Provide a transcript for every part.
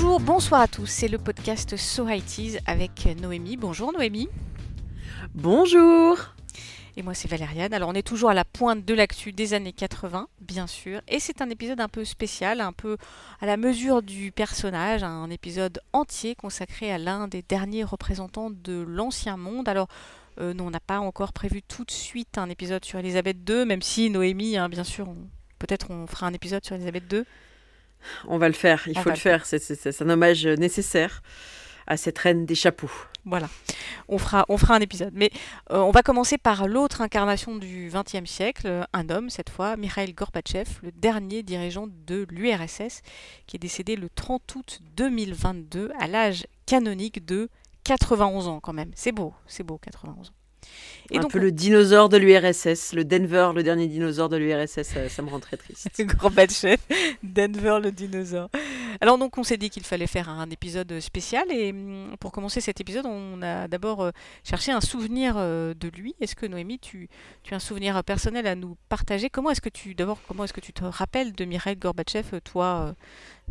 Bonjour, bonsoir à tous, c'est le podcast So It avec Noémie. Bonjour Noémie. Bonjour. Et moi c'est Valériane. Alors on est toujours à la pointe de l'actu des années 80, bien sûr. Et c'est un épisode un peu spécial, un peu à la mesure du personnage, un épisode entier consacré à l'un des derniers représentants de l'ancien monde. Alors euh, nous on n'a pas encore prévu tout de suite un épisode sur Elisabeth II, même si Noémie, hein, bien sûr, peut-être on fera un épisode sur Elisabeth II. On va le faire, il faut le faire, c'est un hommage nécessaire à cette reine des chapeaux. Voilà, on fera, on fera un épisode. Mais euh, on va commencer par l'autre incarnation du XXe siècle, un homme cette fois, Mikhail Gorbatchev, le dernier dirigeant de l'URSS, qui est décédé le 30 août 2022 à l'âge canonique de 91 ans quand même. C'est beau, c'est beau, 91 ans. Et un peu le dinosaure de l'URSS, le Denver, le dernier dinosaure de l'URSS, ça, me rend très triste. Gorbatchev, Denver le dinosaure. Alors donc on s'est dit qu'il fallait faire un épisode spécial et hum, pour commencer cet épisode on a d'abord euh, cherché un souvenir euh, de lui. Est-ce que Noémie tu, tu as un souvenir personnel à nous partager? Comment est-ce que tu d'abord comment est-ce que tu te rappelles de Mikhail Gorbatchev toi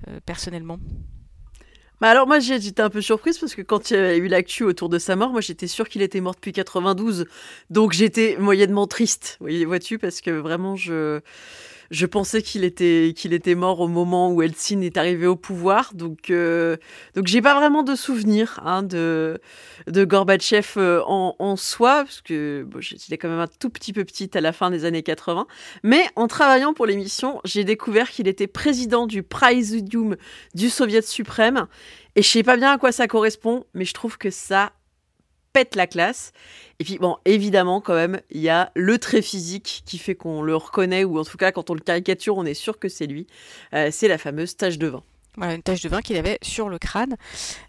euh, personnellement? Bah alors moi j'étais un peu surprise parce que quand il y a eu l'actu autour de sa mort, moi j'étais sûre qu'il était mort depuis 92. Donc j'étais moyennement triste, vois-tu, parce que vraiment je je pensais qu'il était, était mort au moment où Eltsine est arrivé au pouvoir. Donc, euh, donc j'ai pas vraiment de souvenir hein, de, de Gorbatchev euh, en, soi, parce que j'étais quand même un tout petit peu petite à la fin des années 80. Mais en travaillant pour l'émission, j'ai découvert qu'il était président du Présidium du Soviet suprême. Et je sais pas bien à quoi ça correspond, mais je trouve que ça la classe. Et puis, bon, évidemment, quand même, il y a le trait physique qui fait qu'on le reconnaît, ou en tout cas, quand on le caricature, on est sûr que c'est lui. Euh, c'est la fameuse tache de vin. Voilà, une tache de vin qu'il avait sur le crâne.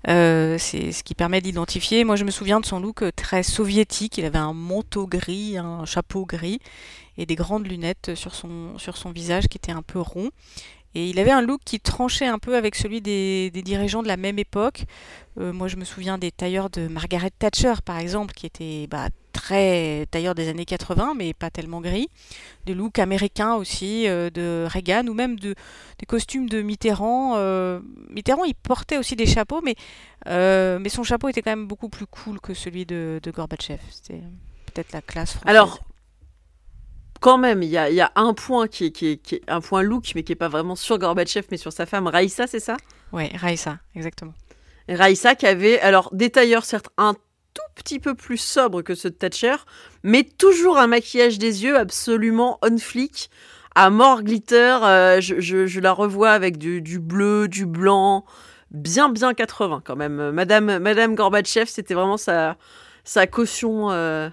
Euh, c'est ce qui permet d'identifier. Moi, je me souviens de son look très soviétique. Il avait un manteau gris, un chapeau gris et des grandes lunettes sur son, sur son visage qui était un peu rond. Et il avait un look qui tranchait un peu avec celui des, dirigeants de la même époque. Euh, moi, je me souviens des tailleurs de Margaret Thatcher, par exemple, qui étaient bah, très tailleurs des années 80, mais pas tellement gris. Des looks américains aussi, euh, de Reagan, ou même de, des costumes de Mitterrand. Euh, Mitterrand, il portait aussi des chapeaux, mais, mais son chapeau était quand même beaucoup plus cool que celui de, de Gorbatchev. C'était peut-être la classe française. Alors, quand même, il y a, un point qui est, un point look, mais qui est pas vraiment sur Gorbatchev, mais sur sa femme Raïssa, c'est ça? Oui, Raïssa, exactement. Raïssa qui avait, alors, des tailleurs certes un tout petit peu plus sobre que ceux de Thatcher, mais toujours un maquillage des yeux absolument on flick, à mort glitter. Euh, je, la revois avec du, bleu, du blanc, bien bien 80 quand même. Madame, Madame Gorbatchev, c'était vraiment sa, sa caution. Euh,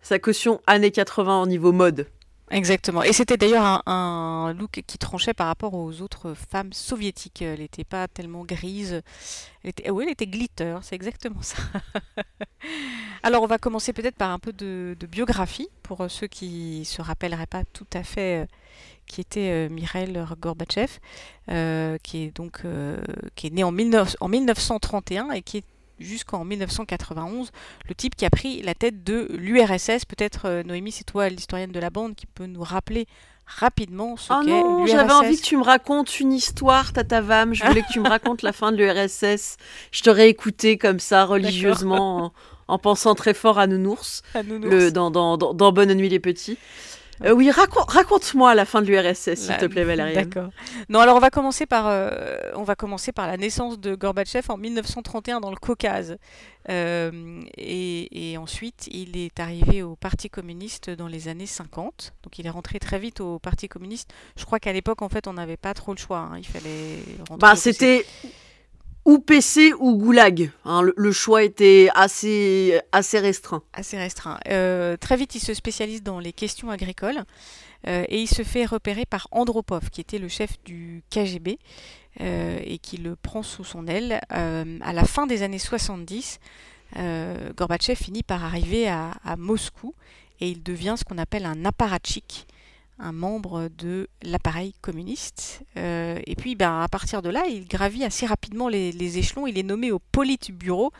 sa caution années 80 au niveau mode. Exactement. Et c'était d'ailleurs un, look qui tranchait par rapport aux autres femmes soviétiques. Elle n'était pas tellement grise. Oui, elle était glitter, c'est exactement ça. Alors on va commencer peut-être par un peu de, biographie pour ceux qui se rappelleraient pas tout à fait euh, qui était euh, Gorbatchev, euh, qui est donc qui est né en, en 1931 et qui est jusqu'en 1991, le type qui a pris la tête de l'URSS. Peut-être, euh, Noémie, c'est toi l'historienne de la bande qui peut nous rappeler rapidement ce oh qu'est l'URSS. J'avais envie que tu me racontes une histoire, Tata Vam. Je voulais que tu me racontes la fin de l'URSS. Je t'aurais écouté comme ça, religieusement, en, pensant très fort à Nounours, Le, dans, dans, dans Bonne Nuit les Petits. Euh, oui, raconte, moi la fin de l'URSS, s'il te plaît, Valérie. D'accord. Non, alors on va commencer par, euh, on va commencer par la naissance de Gorbatchev en 1931 dans le Caucase, euh, et, ensuite il est arrivé au Parti communiste dans les années 50. Donc il est rentré très vite au Parti communiste. Je crois qu'à l'époque, en fait, on n'avait pas trop le choix. Hein. Il fallait. Bah, c'était ou PC ou Goulag. Hein, le, choix était assez, restreint. Euh, très vite, il se spécialise dans les questions agricoles euh, et il se fait repérer par Andropov, qui était le chef du KGB euh, et qui le prend sous son aile. à la fin des années 70, Gorbatchev finit par arriver à, à, Moscou et il devient ce qu'on appelle un apparatchik un membre de l'appareil communiste. Euh, et puis, ben, à partir de là, il gravit assez rapidement les, échelons. Il est nommé au Politburo,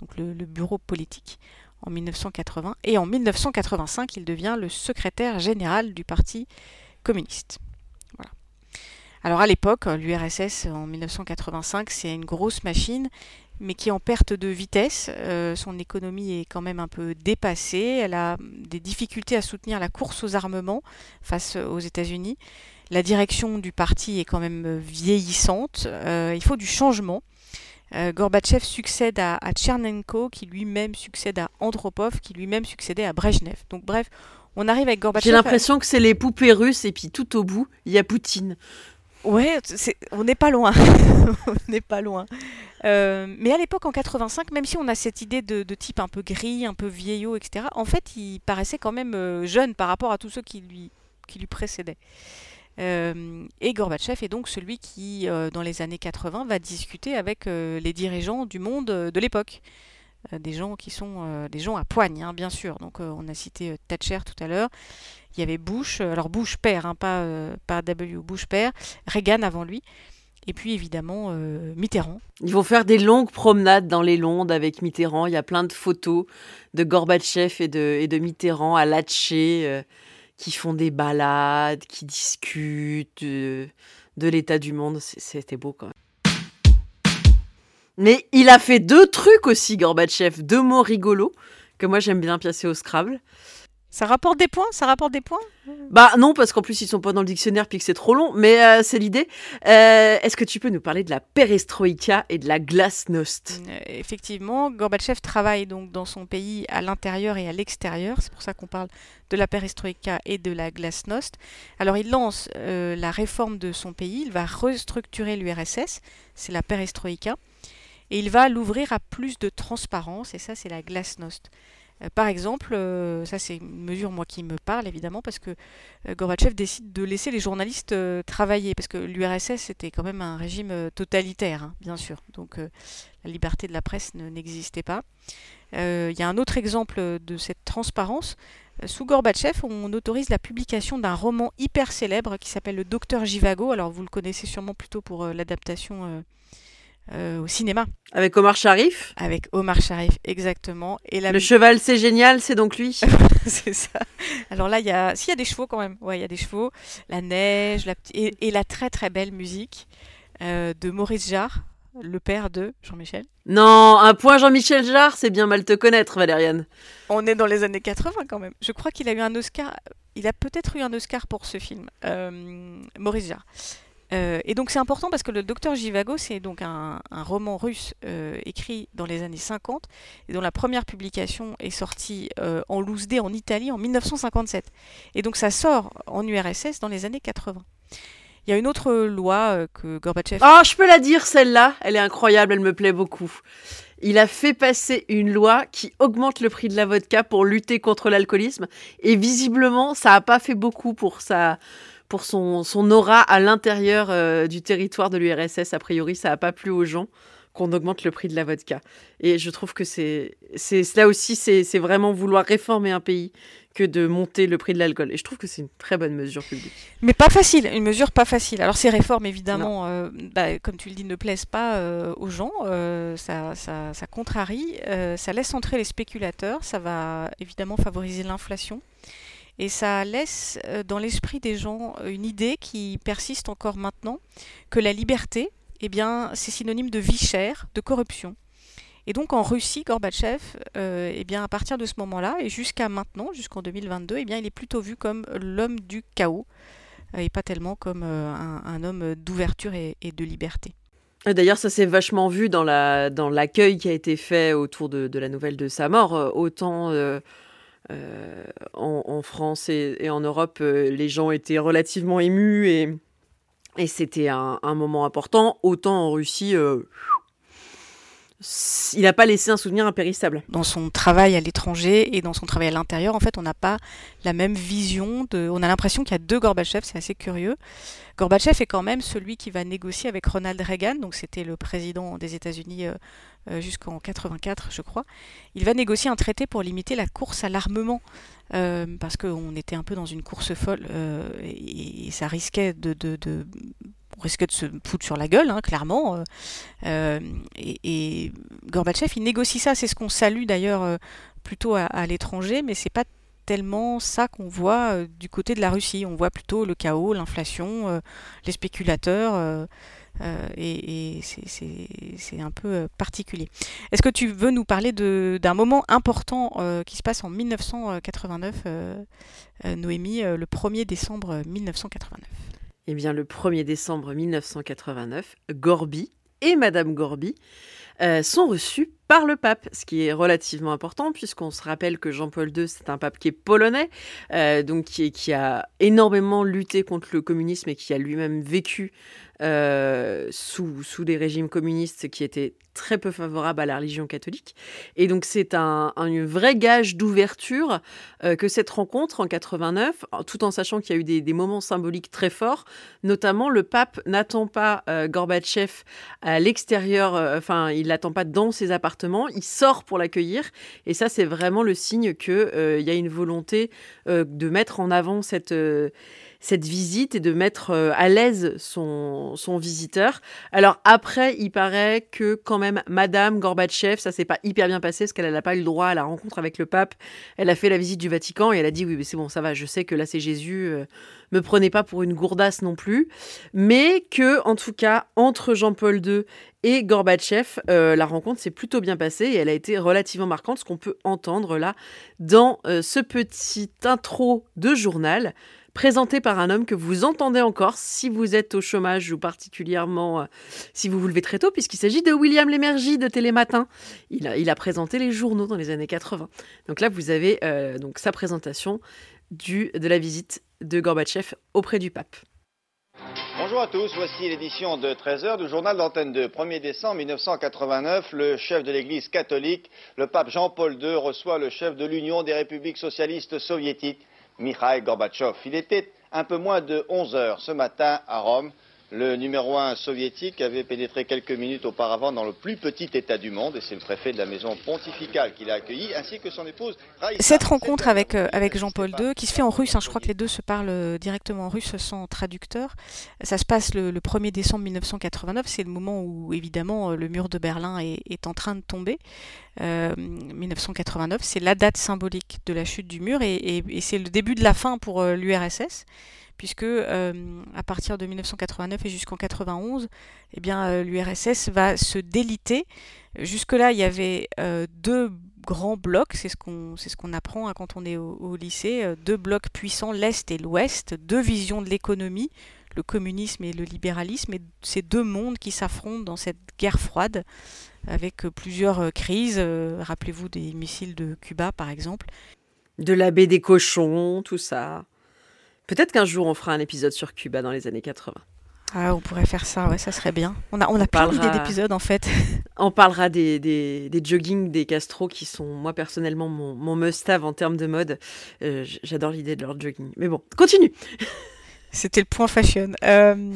donc le, bureau politique, en 1980. Et en 1985, il devient le secrétaire général du Parti communiste. Alors à l'époque, l'URSS en 1985, c'est une grosse machine, mais qui est en perte de vitesse. Euh, son économie est quand même un peu dépassée. Elle a des difficultés à soutenir la course aux armements face aux États-Unis. La direction du parti est quand même vieillissante. Euh, il faut du changement. Euh, Gorbatchev succède à, à Tchernenko, qui lui-même succède à Andropov, qui lui-même succédait à Brejnev. Donc bref, on arrive avec Gorbatchev. J'ai l'impression que c'est les poupées russes et puis tout au bout, il y a Poutine. Ouais, on n'est pas loin. on n'est pas loin. Euh, mais à l'époque, en 85, même si on a cette idée de, type un peu gris, un peu vieillot, etc., en fait, il paraissait quand même euh, jeune par rapport à tous ceux qui lui, qui lui précédaient. Euh, et Gorbatchev est donc celui qui, dans les années 80, va discuter avec les dirigeants du monde de l'époque. des gens qui sont des gens à poigne, hein, bien sûr. Donc, on a cité Thatcher tout à l'heure. Il y avait Bush, alors Bush père, hein, pas, pas W, Bush père, Reagan avant lui. Et puis évidemment euh, Mitterrand. Ils vont faire des longues promenades dans les Landes avec Mitterrand. Il y a plein de photos de Gorbatchev et de, Mitterrand à Latché euh, qui font des balades, qui discutent de, l'état du monde. C'était beau quand même. Mais il a fait deux trucs aussi, Gorbatchev, deux mots rigolos que moi j'aime bien piacer au Scrabble. Ça rapporte des points Ça rapporte des points? Bah non, parce qu'en plus ils sont pas dans le dictionnaire puis que c'est trop long, mais euh, c'est l'idée. Euh, est-ce que tu peux nous parler de la perestroïka et de la glasnost? Euh, Effectivement, Gorbatchev travaille donc dans son pays à l'intérieur et à l'extérieur. C'est pour ça qu'on parle de la perestroïka et de la glasnost. Alors il lance la réforme de son pays, il va restructurer l'URSS, c'est la perestroïka, et il va l'ouvrir à plus de transparence, et ça c'est la glasnost. Euh, par exemple, euh, ça c'est une mesure moi qui me parle évidemment parce que euh, Gorbatchev décide de laisser les journalistes travailler parce que l'URSS était quand même un régime totalitaire, hein, bien sûr. Donc la liberté de la presse n'existait pas. Il y a un autre exemple de cette transparence. Sous Gorbatchev, on autorise la publication d'un roman hyper célèbre qui s'appelle Le Docteur Jivago. Alors vous le connaissez sûrement plutôt pour l'adaptation euh, au cinéma. Avec Omar Sharif Avec Omar Sharif, exactement. Et Le cheval, c'est génial, c'est donc lui C'est ça. Alors là, il y a... S'il y a des chevaux quand même. Ouais, il y a des chevaux, la neige, la... Et, et, la très très belle musique euh, de Maurice Jarre, le père de Jean-Michel. Non, un point Jean-Michel Jarre, c'est bien mal te connaître, Valériane. On est dans les années 80 quand même. Je crois qu'il a eu un Oscar. Il a peut-être eu un Oscar pour ce film, euh, Maurice Jarre. Euh, et donc c'est important parce que le Docteur Jivago, c'est donc un, roman russe euh, écrit dans les années 50 et dont la première publication est sortie euh, en loose en Italie en 1957. Et donc ça sort en URSS dans les années 80. Il y a une autre loi que Gorbatchev... Ah, je peux la dire celle-là, elle est incroyable, elle me plaît beaucoup. Il a fait passer une loi qui augmente le prix de la vodka pour lutter contre l'alcoolisme et visiblement ça n'a pas fait beaucoup pour sa pour son, son aura à l'intérieur euh, du territoire de l'URSS. A priori, ça n'a pas plu aux gens qu'on augmente le prix de la vodka. Et je trouve que c'est, c'est là aussi, c'est, vraiment vouloir réformer un pays que de monter le prix de l'alcool. Et je trouve que c'est une très bonne mesure publique. Mais pas facile, une mesure pas facile. Alors ces réformes, évidemment, euh, bah, comme tu le dis, ne plaisent pas euh, aux gens. ça, ça, ça, contrarie, ça laisse entrer les spéculateurs, ça va évidemment favoriser l'inflation. Et ça laisse euh, dans l'esprit des gens euh, une idée qui persiste encore maintenant, que la liberté, eh bien, c'est synonyme de vie chère, de corruption. Et donc en Russie, Gorbatchev, euh, eh bien, à partir de ce moment-là et jusqu'à maintenant, jusqu'en 2022, eh bien, il est plutôt vu comme l'homme du chaos et pas tellement comme un, homme d'ouverture et, de liberté. D'ailleurs, ça s'est vachement vu dans l'accueil qui a été fait autour de, la nouvelle de sa mort. Autant en, France et, en Europe, euh, les gens étaient relativement émus et, et c'était un, moment important. Autant en Russie, euh, il n'a pas laissé un souvenir impérissable. Dans son travail à l'étranger et dans son travail à l'intérieur, en fait, on n'a pas la même vision. On a l'impression qu'il y a deux Gorbatchev, c'est assez curieux. Gorbatchev est quand même celui qui va négocier avec Ronald Reagan, donc c'était le président des États-Unis euh, euh, jusqu'en 84, je crois. Il va négocier un traité pour limiter la course à l'armement, euh, parce qu'on était un peu dans une course folle et, ça risquait de, on risquait de se foutre sur la gueule, hein, clairement. et, Gorbatchev, il négocie ça, c'est ce qu'on salue d'ailleurs plutôt à, l'étranger, mais c'est pas tellement ça qu'on voit du côté de la Russie. On voit plutôt le chaos, l'inflation, les spéculateurs. et, c'est un peu particulier. Est-ce que tu veux nous parler d'un moment important qui se passe en 1989, Noémie, le 1er décembre 1989 Eh bien, le 1er décembre 1989, Gorby et Madame Gorby sont reçus par le pape, ce qui est relativement important puisqu'on se rappelle que Jean-Paul II, c'est un pape qui est polonais, euh, donc qui, a énormément lutté contre le communisme et qui a lui-même vécu euh, sous des régimes communistes qui étaient très peu favorables à la religion catholique. Et donc c'est un, vrai gage d'ouverture euh, que cette rencontre en 89, tout en sachant qu'il y a eu des, moments symboliques très forts, notamment le pape n'attend pas Gorbatchev à l'extérieur, enfin il l'attend pas dans ses appartements, il sort pour l'accueillir. Et ça, c'est vraiment le signe qu'il euh, y a une volonté euh, de mettre en avant cette, euh, cette visite et de mettre à l'aise son, visiteur. Alors après, il paraît que quand même, Madame Gorbatchev, ça s'est pas hyper bien passé parce qu'elle n'a pas eu le droit à la rencontre avec le pape. Elle a fait la visite du Vatican et elle a dit oui, mais c'est bon, ça va, je sais que là c'est Jésus me prenez pas pour une gourdasse non plus, mais que en tout cas entre Jean-Paul II et Gorbatchev, euh, la rencontre s'est plutôt bien passée et elle a été relativement marquante, ce qu'on peut entendre là dans euh, ce petit intro de journal présenté par un homme que vous entendez encore si vous êtes au chômage ou particulièrement euh, si vous vous levez très tôt, puisqu'il s'agit de William Lémergie de Télématin. Il a, présenté les journaux dans les années 80. Donc là, vous avez donc sa présentation de la visite de Gorbatchev auprès du pape. Bonjour à tous, voici l'édition de 13h du journal d'antenne de 1er décembre 1989. Le chef de l'Église catholique, le pape Jean-Paul II, reçoit le chef de l'Union des républiques socialistes soviétiques, Mikhail Gorbatchev. Il était un peu moins de 11 heures ce matin à Rome. Le numéro un soviétique avait pénétré quelques minutes auparavant dans le plus petit État du monde, et c'est le préfet de la maison pontificale qui l'a accueilli, ainsi que son épouse Cette rencontre avec, euh, Jean-Paul II, qui se fait en russe, hein, je crois que les deux se parlent euh, directement en russe sans traducteur, ça se passe le, 1er décembre 1989, c'est le moment où évidemment euh, le mur de Berlin est, en train de tomber. 1989, c'est la date symbolique de la chute du mur, et, et c'est le début de la fin pour l'URSS puisque euh, à partir de 1989 et jusqu'en 91, eh euh, l'URSS va se déliter. Jusque-là, il y avait euh, deux grands blocs, c'est ce qu'on ce apprend hein, quand on est au, lycée, deux blocs puissants, l'Est et l'Ouest, deux visions de l'économie, le communisme et le libéralisme, et ces deux mondes qui s'affrontent dans cette guerre froide, avec plusieurs crises, rappelez-vous des missiles de Cuba par exemple. De la baie des cochons, tout ça. Peut-être qu'un jour on fera un épisode sur Cuba dans les années 80. Ah, on pourrait faire ça, ouais, ça serait bien. On a, on a plein d'idées d'épisodes en fait. On parlera des, des, des joggings des Castro qui sont, moi personnellement, mon, mon must-have en termes de mode. Euh, j'adore l'idée de leur jogging. Mais bon, continue C'était le point fashion. Euh,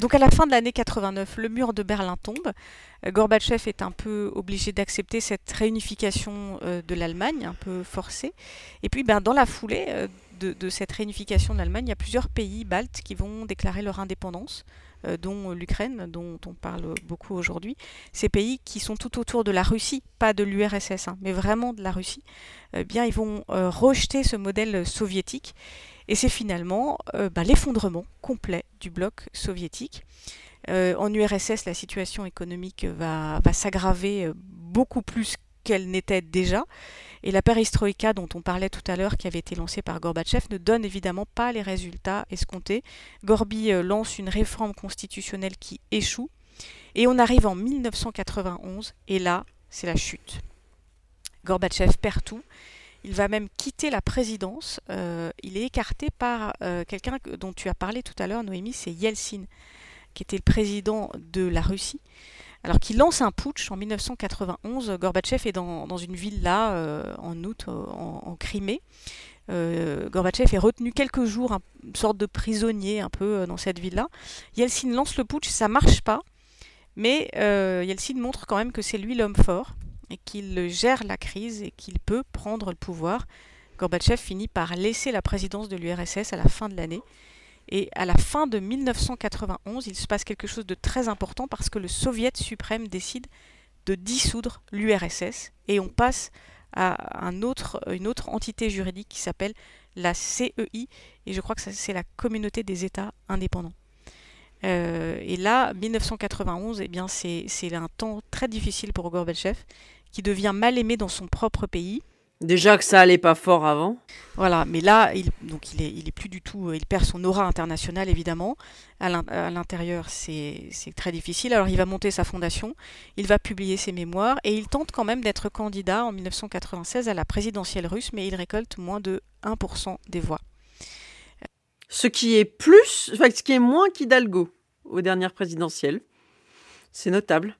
donc à la fin de l'année 89, le mur de Berlin tombe. Gorbatchev est un peu obligé d'accepter cette réunification euh, de l'Allemagne, un peu forcée. Et puis ben, dans la foulée, de, cette réunification de l'Allemagne, il y a plusieurs pays baltes qui vont déclarer leur indépendance, euh, dont l'Ukraine, dont on parle beaucoup aujourd'hui. Ces pays qui sont tout autour de la Russie, pas de l'URSS, hein, mais vraiment de la Russie, eh bien, ils vont euh, rejeter ce modèle soviétique. Et c'est finalement euh, bah, l'effondrement complet du bloc soviétique. en URSS, la situation économique va s'aggraver beaucoup plus qu'elle n'était déjà. Et la perestroïka dont on parlait tout à l'heure, qui avait été lancée par Gorbatchev, ne donne évidemment pas les résultats escomptés. Gorby euh, lance une réforme constitutionnelle qui échoue. Et on arrive en 1991, et là, c'est la chute. Gorbatchev perd tout. Il va même quitter la présidence. Euh, il est écarté par euh, quelqu'un dont tu as parlé tout à l'heure, Noémie, c'est Yeltsin, qui était le président de la Russie alors qu'il lance un putsch en 1991. Gorbatchev est dans, une ville là, euh, en août, euh, en, Crimée. Euh, Gorbatchev est retenu quelques jours, une sorte de prisonnier un peu dans cette ville-là. Yeltsin lance le putsch, ça marche pas, mais Yeltsin montre quand même que c'est lui l'homme fort et qu'il gère la crise et qu'il peut prendre le pouvoir. Gorbatchev finit par laisser la présidence de l'URSS à la fin de l'année et à la fin de 1991, il se passe quelque chose de très important parce que le Soviet suprême décide de dissoudre l'URSS et on passe à une autre entité juridique qui s'appelle la CEI, et je crois que c'est la communauté des États indépendants. Euh, et là, 1991, eh c'est un temps très difficile pour Gorbatchev, qui devient mal aimé dans son propre pays. Déjà que ça allait pas fort avant. Voilà, mais là, il, donc il est, il est plus du tout, il perd son aura internationale évidemment. À l'intérieur, c'est très difficile. Alors il va monter sa fondation, il va publier ses mémoires et il tente quand même d'être candidat en 1996 à la présidentielle russe, mais il récolte moins de 1% des voix. Ce qui est plus, enfin, ce qui est moins qu'Hidalgo aux dernières présidentielles. C'est notable.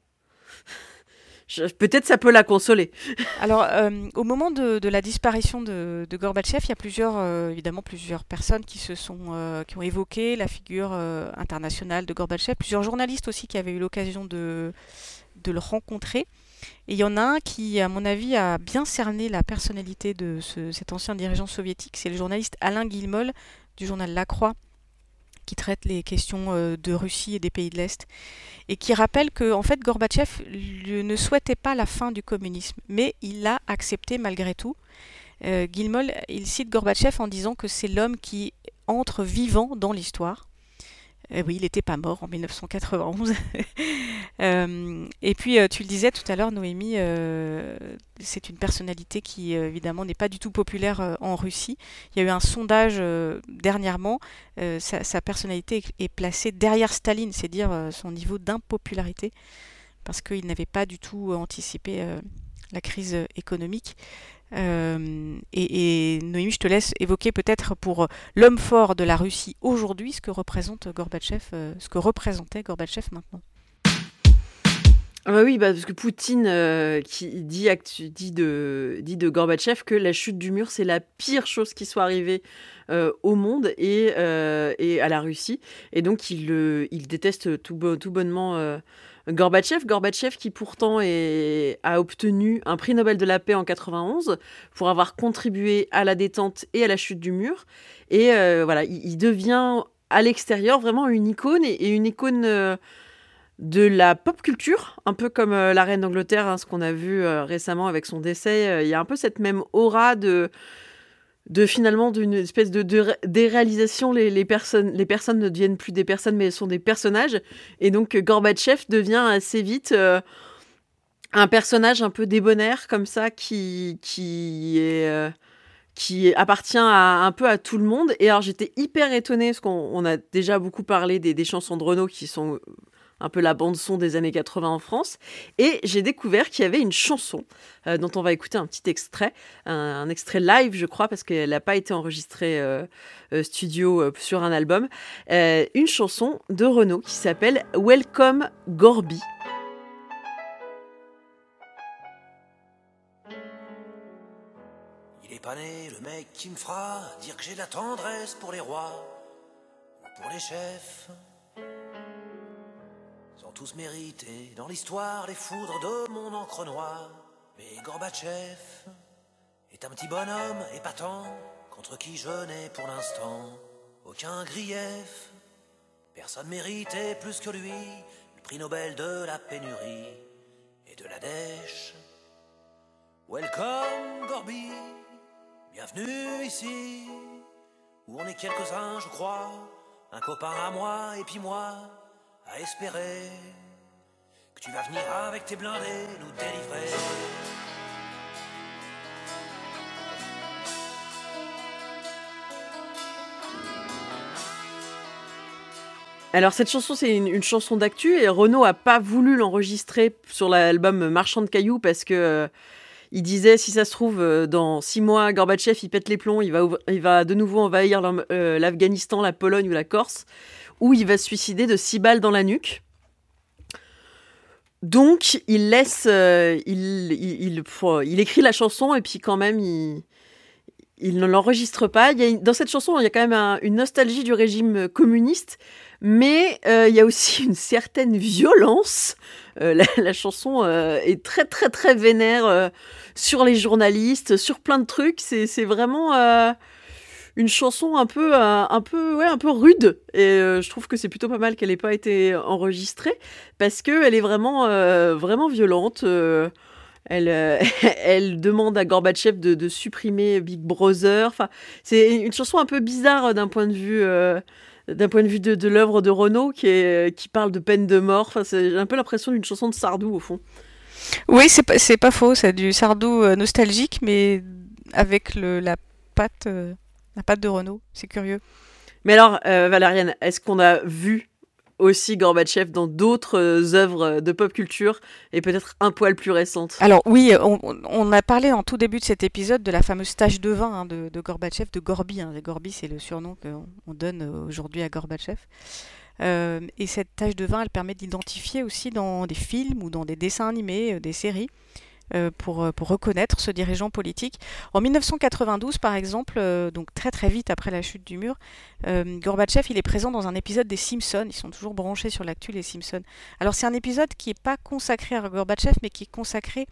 Peut-être ça peut la consoler. Alors, euh, au moment de, la disparition de, Gorbatchev, il y a plusieurs, euh, évidemment, plusieurs personnes qui se sont, euh, qui ont évoqué la figure internationale de Gorbatchev. Plusieurs journalistes aussi qui avaient eu l'occasion de, de le rencontrer. Et il y en a un qui, à mon avis, a bien cerné la personnalité de cet ancien dirigeant soviétique. C'est le journaliste Alain Guillemol du journal La Croix, qui traite les questions de Russie et des pays de l'Est et qui rappelle que en fait Gorbatchev ne souhaitait pas la fin du communisme, mais il l'a accepté malgré tout. Euh, il cite Gorbatchev en disant que c'est l'homme qui entre vivant dans l'histoire. Euh, oui, il n'était pas mort en 1991. Euh, et puis, euh, tu le disais tout à l'heure, Noémie, c'est une personnalité qui, évidemment, n'est pas du tout populaire en Russie. Il y a eu un sondage dernièrement. Sa, personnalité est, placée derrière Staline, c'est dire son niveau d'impopularité, parce qu'il n'avait pas du tout anticipé la crise économique. Euh, et, Noémie, je te laisse évoquer peut-être pour l'homme fort de la Russie aujourd'hui ce que représente Gorbatchev, euh, ce que représentait Gorbatchev maintenant. Ah oui, bah parce que Poutine euh, dit, de, Gorbatchev que la chute du mur, c'est la pire chose qui soit arrivée au monde et, et, à la Russie. Et donc, il, déteste tout bonnement Gorbatchev, qui pourtant a obtenu un prix Nobel de la paix en 91 pour avoir contribué à la détente et à la chute du mur. Et euh, voilà, il, devient à l'extérieur vraiment une icône et, une icône euh, de la pop culture, un peu comme euh, la reine d'Angleterre, hein, ce qu'on a vu récemment avec son décès. Il y a un peu cette même aura de de finalement d'une espèce de, déréalisation, les, personnes, les personnes ne deviennent plus des personnes, mais elles sont des personnages. Et donc Gorbatchev devient assez vite euh, un personnage un peu débonnaire comme ça qui. Euh, qui appartient à, un peu à tout le monde. Et alors j'étais hyper étonnée, parce qu'on a déjà beaucoup parlé des, des, chansons de Renault qui sont un peu la bande son des années 80 en France. Et j'ai découvert qu'il y avait une chanson euh, dont on va écouter un petit extrait, un, extrait live, je crois, parce qu'elle n'a pas été enregistrée euh, euh, studio sur un album. une chanson de Renault qui s'appelle Welcome Gorby. Il est pas né le mec qui me dire que j'ai la tendresse pour les rois ou pour les chefs tous mérité dans l'histoire les foudres de mon encre noire. Mais Gorbatchev est un petit bonhomme épatant contre qui je n'ai pour l'instant aucun grief. Personne méritait plus que lui le prix Nobel de la pénurie et de la dèche. Welcome Gorby, bienvenue ici, où on est quelques-uns, je crois, un copain à moi et puis moi à espérer que tu vas venir avec tes blindés nous délivrer. Alors cette chanson c'est une, chanson d'actu et Renaud a pas voulu l'enregistrer sur l'album Marchand de cailloux parce que euh, il disait si ça se trouve euh, dans six mois Gorbatchev il pète les plombs il va de nouveau envahir euh, l'Afghanistan la Pologne ou la Corse où il va se suicider de six balles dans la nuque. Donc, il laisse, euh, il, écrit la chanson et puis quand même, il, ne l'enregistre pas. Dans cette chanson, il y a quand même une nostalgie du régime communiste, mais euh, il y a aussi une certaine violence. Euh, la, chanson est très, très, très vénère sur les journalistes, sur plein de trucs. C'est vraiment une chanson un peu, euh, un peu, ouais, un peu rude. Et euh, je trouve que c'est plutôt pas mal qu'elle n'ait pas été enregistrée parce qu'elle est vraiment, euh, vraiment violente. Elle, elle demande à Gorbatchev de, supprimer Big Brother. Enfin, c'est une chanson un peu bizarre d'un point de vue, d'un point de vue de, l'œuvre de Renaud qui, est, qui parle de peine de mort. Enfin, j'ai un peu l'impression d'une chanson de Sardou au fond. Oui, c'est pas, pas faux, c'est du Sardou nostalgique, mais avec le, la patte, la patte de Renault. C'est curieux. Mais alors, euh, Valériane, est-ce qu'on a vu aussi Gorbatchev dans d'autres euh, œuvres de pop culture et peut-être un poil plus récentes? Alors oui, on, on a parlé en tout début de cet épisode de la fameuse tache de vin hein, de, de Gorbatchev, de Gorby. Hein. Gorby, c'est le surnom qu'on on donne euh, aujourd'hui à Gorbatchev. Euh, et cette tache de vin, elle permet d'identifier aussi dans des films ou dans des dessins animés, des séries, euh, pour, euh, pour reconnaître ce dirigeant politique. En 1992, par exemple, euh, donc très très vite après la chute du mur, euh, Gorbatchev, il est présent dans un épisode des Simpsons. Ils sont toujours branchés sur l'actu, les Simpsons. Alors c'est un épisode qui n'est pas consacré à Gorbatchev, mais qui est consacré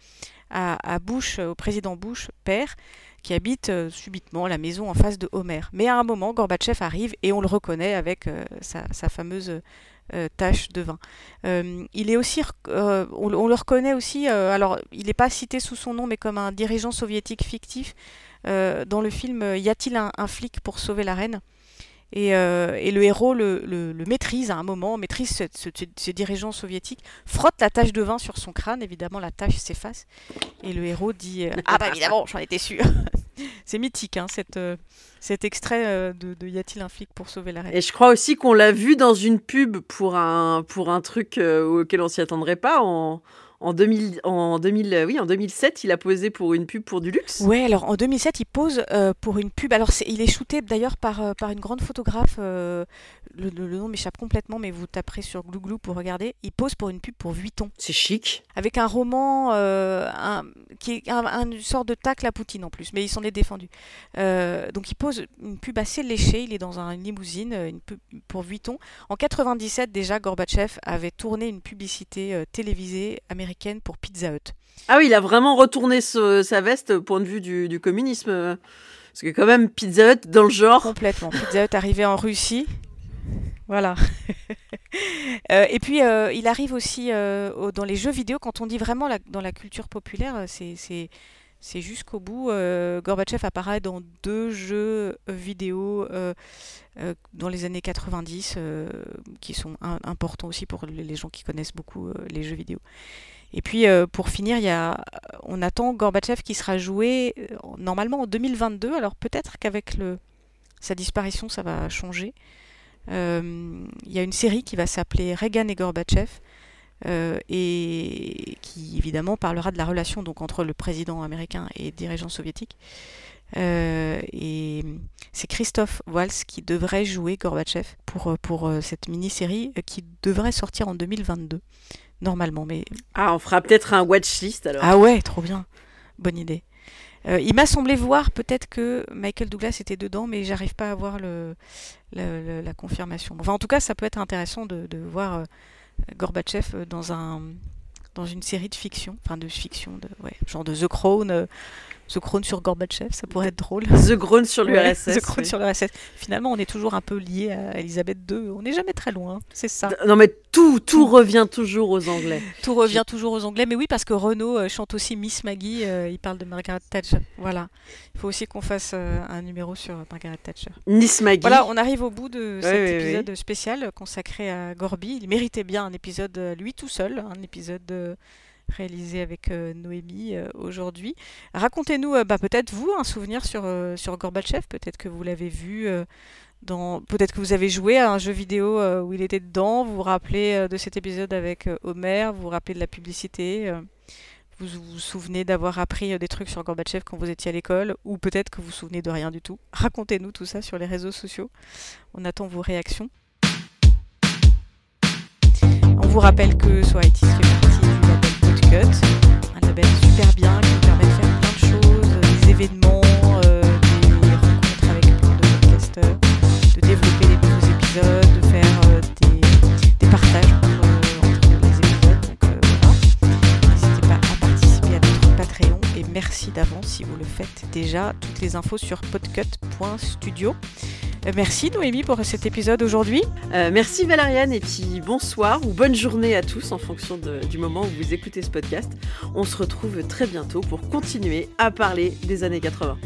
à, Bush, au président Bush, père, qui habite euh, subitement la maison en face de Homer. Mais à un moment, Gorbatchev arrive et on le reconnaît avec euh, sa fameuse euh, tache de vin. Euh, il est aussi, euh, on, on le reconnaît aussi. euh, alors, il n'est pas cité sous son nom, mais comme un dirigeant soviétique fictif dans le film Y a-t-il un, un flic pour sauver la reine? Et, et le héros le, le- le maîtrise à un moment, maîtrise ce, ce- ce dirigeant soviétique, frotte la tache de vin sur son crâne, évidemment la tache s'efface, et le héros dit Ah bah évidemment, j'en étais sûr C'est mythique, hein, cette, euh, cet extrait euh, de, de Y a-t-il un flic pour sauver la reine? Et je crois aussi qu'on l'a vu dans une pub pour un, pour un truc euh, auquel on s'y attendrait pas. En, en, 2000, en, 2000, euh, oui, en 2007, il a posé pour une pub pour du luxe. Ouais, alors en 2007, il pose euh, pour une pub. Alors il est shooté d'ailleurs par, par une grande photographe. euh, le, le- le nom m'échappe complètement, mais vous taperez sur Glouglou pour regarder. Il pose pour une pub pour Vuitton. C'est chic. avec un roman euh, un- qui est un, un- une sorte de tacle à Poutine en plus, mais il s'en est défendu. Euh, donc il pose une pub assez léchée, il est dans un- une limousine, euh, une pub pour Vuitton. En 97 déjà, Gorbatchev avait tourné une publicité euh, télévisée américaine pour Pizza Hut. Ah oui, il a vraiment retourné ce- sa veste au point de vue du, du communisme. Parce que quand même, Pizza Hut, dans le genre... Complètement. Pizza Hut arrivé en Russie. Voilà. Euh, et puis, euh, il arrive aussi euh, dans les jeux vidéo. Quand on dit vraiment dans la culture populaire, c'est, jusqu'au bout. Gorbatchev apparaît dans deux jeux vidéo dans les années 90 euh, qui sont importants aussi pour les gens qui connaissent beaucoup les jeux vidéo. Et puis, pour finir, y a, on attend Gorbatchev qui sera joué normalement en 2022. Alors peut-être qu'avec sa disparition, ça va changer. Euh, Il y a une série qui va s'appeler Reagan et Gorbatchev euh, et qui évidemment parlera de la relation donc entre le président américain et le dirigeant soviétique. Euh, et c'est Christophe Waltz qui devrait jouer Gorbatchev pour, pour euh, cette mini-série euh, qui devrait sortir en 2022 normalement. Mais Ah, on fera peut-être un watchlist alors. ah ouais, trop bien. Bonne idée. Euh, il m'a semblé voir peut-être que Michael Douglas était dedans, mais j'arrive pas à voir la confirmation. Enfin, en tout cas, ça peut être intéressant de, voir euh, Gorbatchev dans un dans une série de fiction, enfin de fiction, de, genre de The Crown, euh, The Crown sur Gorbatchev, ça pourrait être drôle. The Grown sur Ouais, l'URSS. The Crown oui. sur l'URSS. Finalement, on est toujours un peu lié à Elisabeth II. On n'est jamais très loin, c'est ça. Non mais tout, tout revient toujours aux Anglais. Tout revient toujours aux Anglais, mais oui, parce que Renaud euh, chante aussi Miss Maggie, euh, il parle de Margaret Thatcher. Voilà. Il faut aussi qu'on fasse euh, un numéro sur Margaret Thatcher. Nice Maggie. Voilà, on arrive au bout de cet oui, oui. épisode spécial consacré à Gorby. Il méritait bien un épisode lui tout seul, un épisode euh, réalisé avec euh, Noémie euh, aujourd'hui. Racontez-nous euh, bah, peut-être vous un souvenir sur, sur Gorbatchev, peut-être que vous l'avez vu. dans... Peut-être que vous avez joué à un jeu vidéo où il était dedans, vous vous rappelez de cet épisode avec Homer, vous vous rappelez de la publicité, vous vous souvenez d'avoir appris des trucs sur Gorbatchev quand vous étiez à l'école, ou peut-être que vous vous souvenez de rien du tout. Racontez-nous tout ça sur les réseaux sociaux. On attend vos réactions. On vous rappelle que Soitis fait partie un label super bien qui permet de faire plein de choses, des événements, euh, des rencontres avec plein de podcasteurs, de développer des nouveaux épisodes, de faire euh, des, partages entre, les épisodes. Donc euh, voilà. N'hésitez pas à participer à notre Patreon et merci d'avance si vous le faites déjà. Toutes les infos sur podcut.studio. Euh, merci Noémie pour cet épisode aujourd'hui. Euh, merci Valériane et puis bonsoir ou bonne journée à tous en fonction du moment où vous écoutez ce podcast. On se retrouve très bientôt pour continuer à parler des années 80.